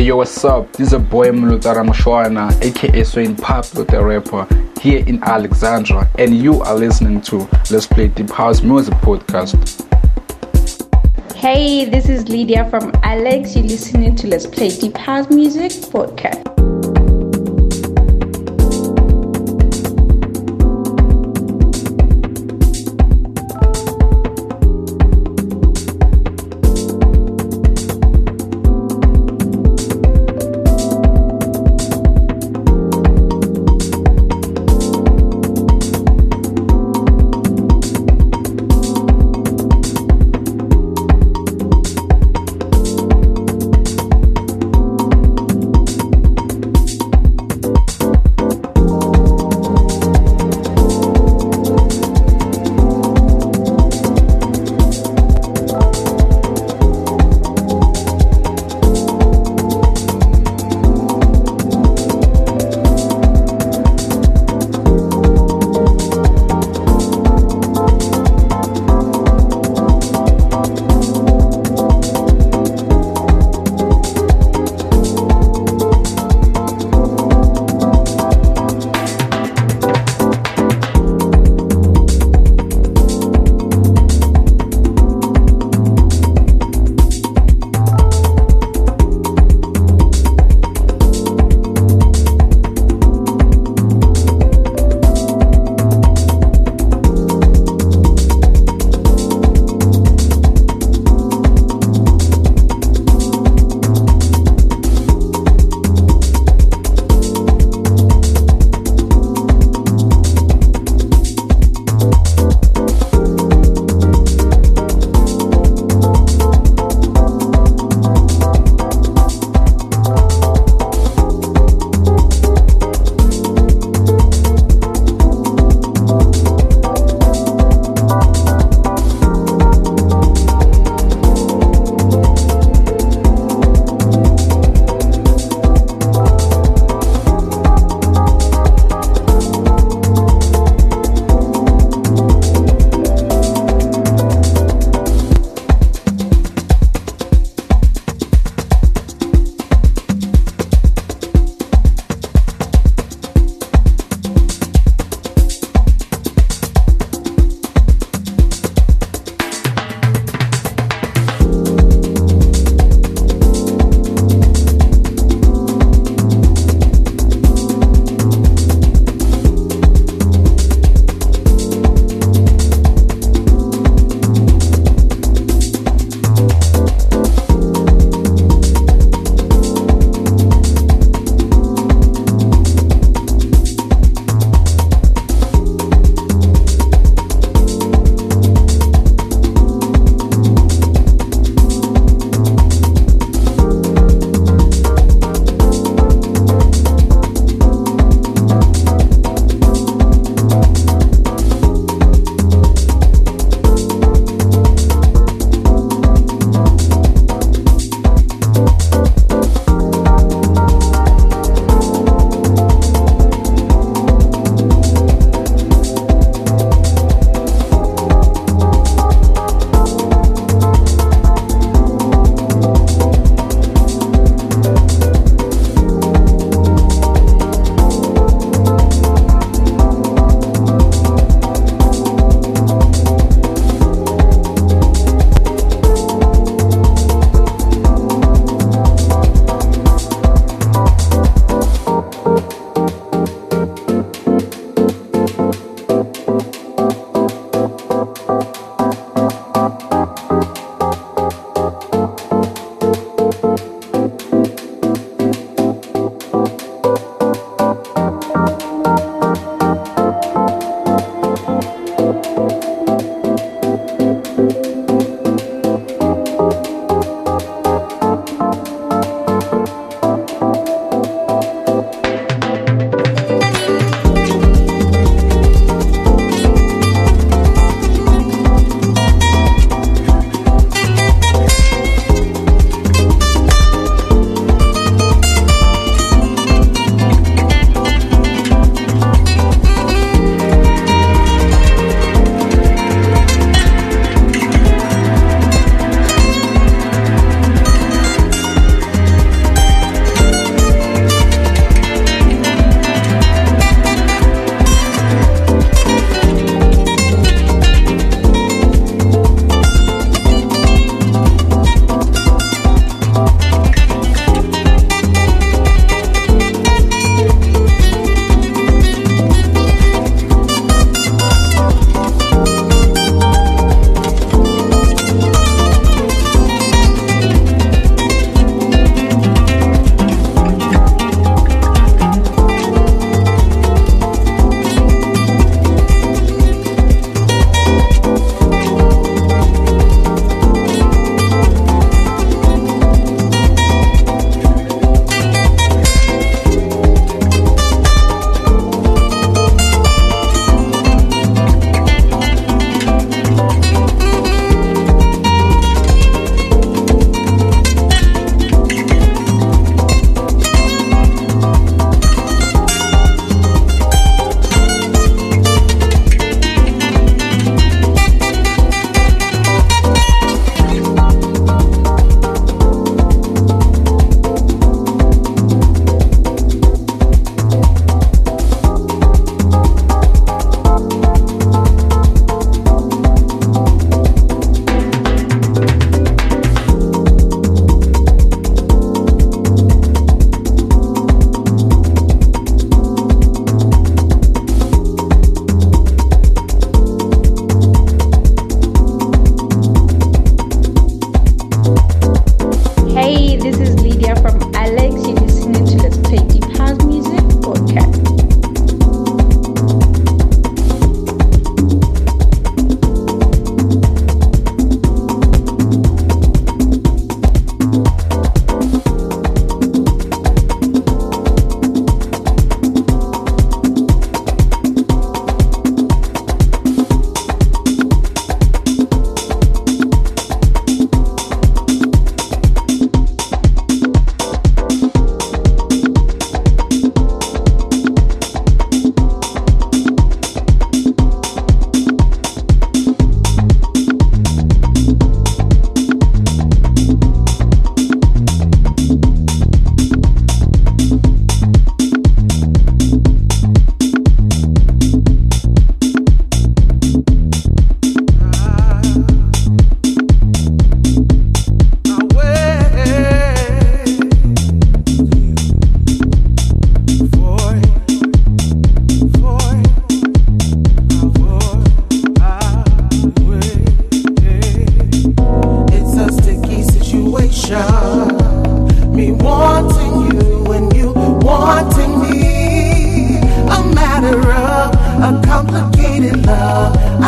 Hey yo, what's up? This is a boy Mulutara Mushwana, aka Swain Pablo the rapper, here in Alexandra, and you are listening to Let's Play Deep House Music Podcast. Hey, this is Lydia from Alex. You're listening to Let's Play Deep House Music Podcast.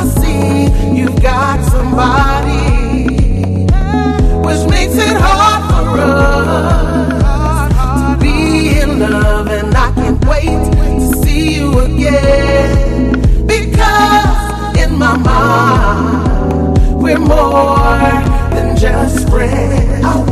See you've got somebody, which makes it hard for us to be in love, and I can't wait to see you again. Because in my mind, we're more than just friends.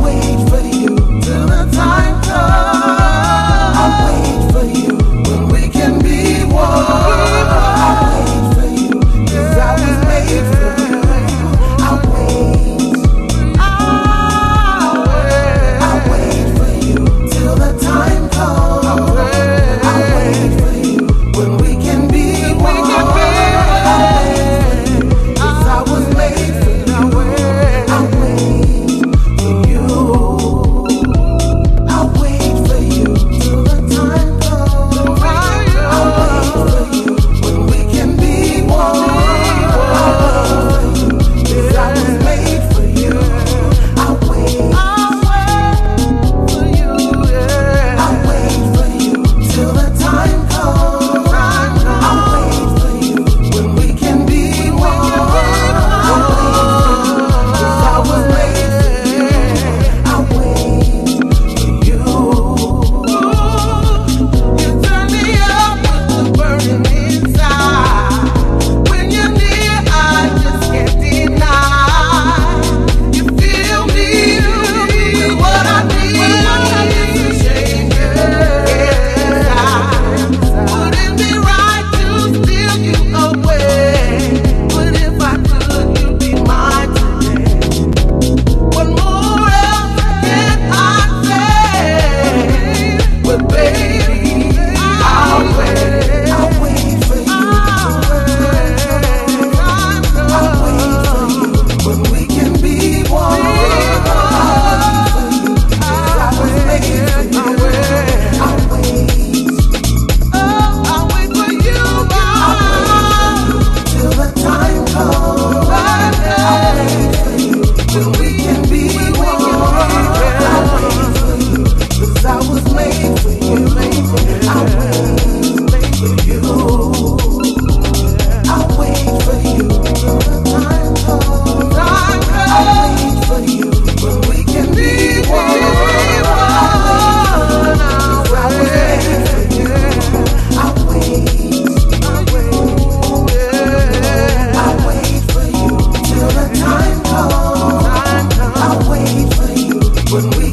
with.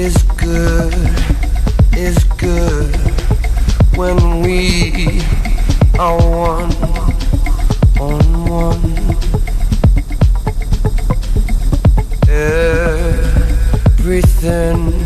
is good, is good when we are one on one. Everything